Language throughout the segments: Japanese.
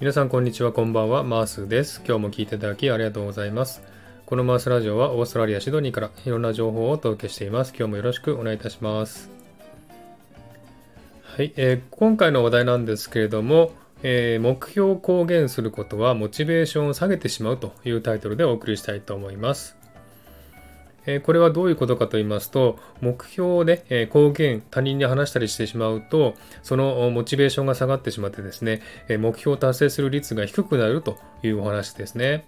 皆さんこんにちは、こんばんは、マースです。今日も聞いていただきありがとうございます。このマースラジオはオーストラリア・シドニーからいろんな情報をお届けしています。今日もよろしくお願いいたします。はい、えー、今回の話題なんですけれども、えー、目標を公言することはモチベーションを下げてしまうというタイトルでお送りしたいと思います。えこれはどういうことかと言いますと、目標をね、え公言、他人に話したりしてしまうと、そのモチベーションが下がってしまってですね、え目標を達成する率が低くなるというお話ですね。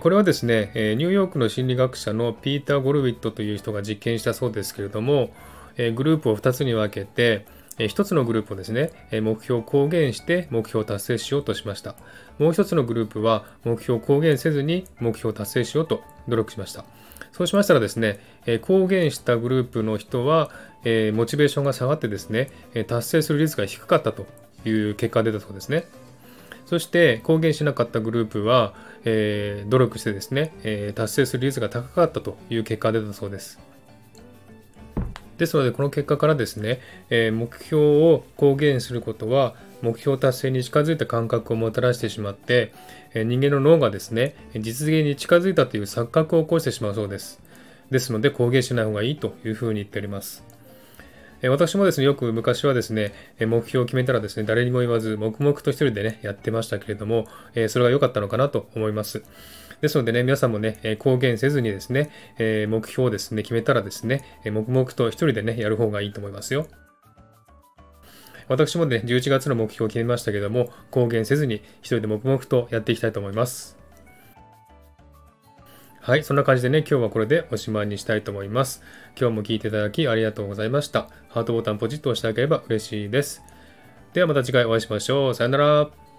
これはですね、ニューヨークの心理学者のピーター・ゴルウィットという人が実験したそうですけれども、グループを2つに分けて、1つのグループをですね、目標を公言して目標を達成しようとしました。もう1つのグループは目標を公言せずに目標を達成しようと努力しました。そうしましたらですね、公言したグループの人は、モチベーションが下がってですね、達成する率が低かったという結果が出たそうですね。そして公言しなかったグループは、え、努力してですね、え、達成する率が高かったという結果が出たそうです。ですので、この結果からですね、えー、目標を公言することは、目標達成に近づいた感覚をもたらしてしまって、えー、人間の脳がですね、実現に近づいたという錯覚を起こしてしまうそうです。ですので、公言しない方がいいというふうに言っております。私もですね、よく昔はですね、目標を決めたらですね、誰にも言わず、黙々と一人でね、やってましたけれども、それが良かったのかなと思います。ですのでね、皆さんもね、公言せずにですね、目標をですね、決めたらですね、黙々と一人でね、やる方がいいと思いますよ。私もね、11月の目標を決めましたけども、公言せずに一人で黙々とやっていきたいと思います。はい、そんな感じでね、今日はこれでおしまいにしたいと思います。今日も聴いていただきありがとうございました。ハートボタンポチッと押していただければ嬉しいです。ではまた次回お会いしましょう。さよなら。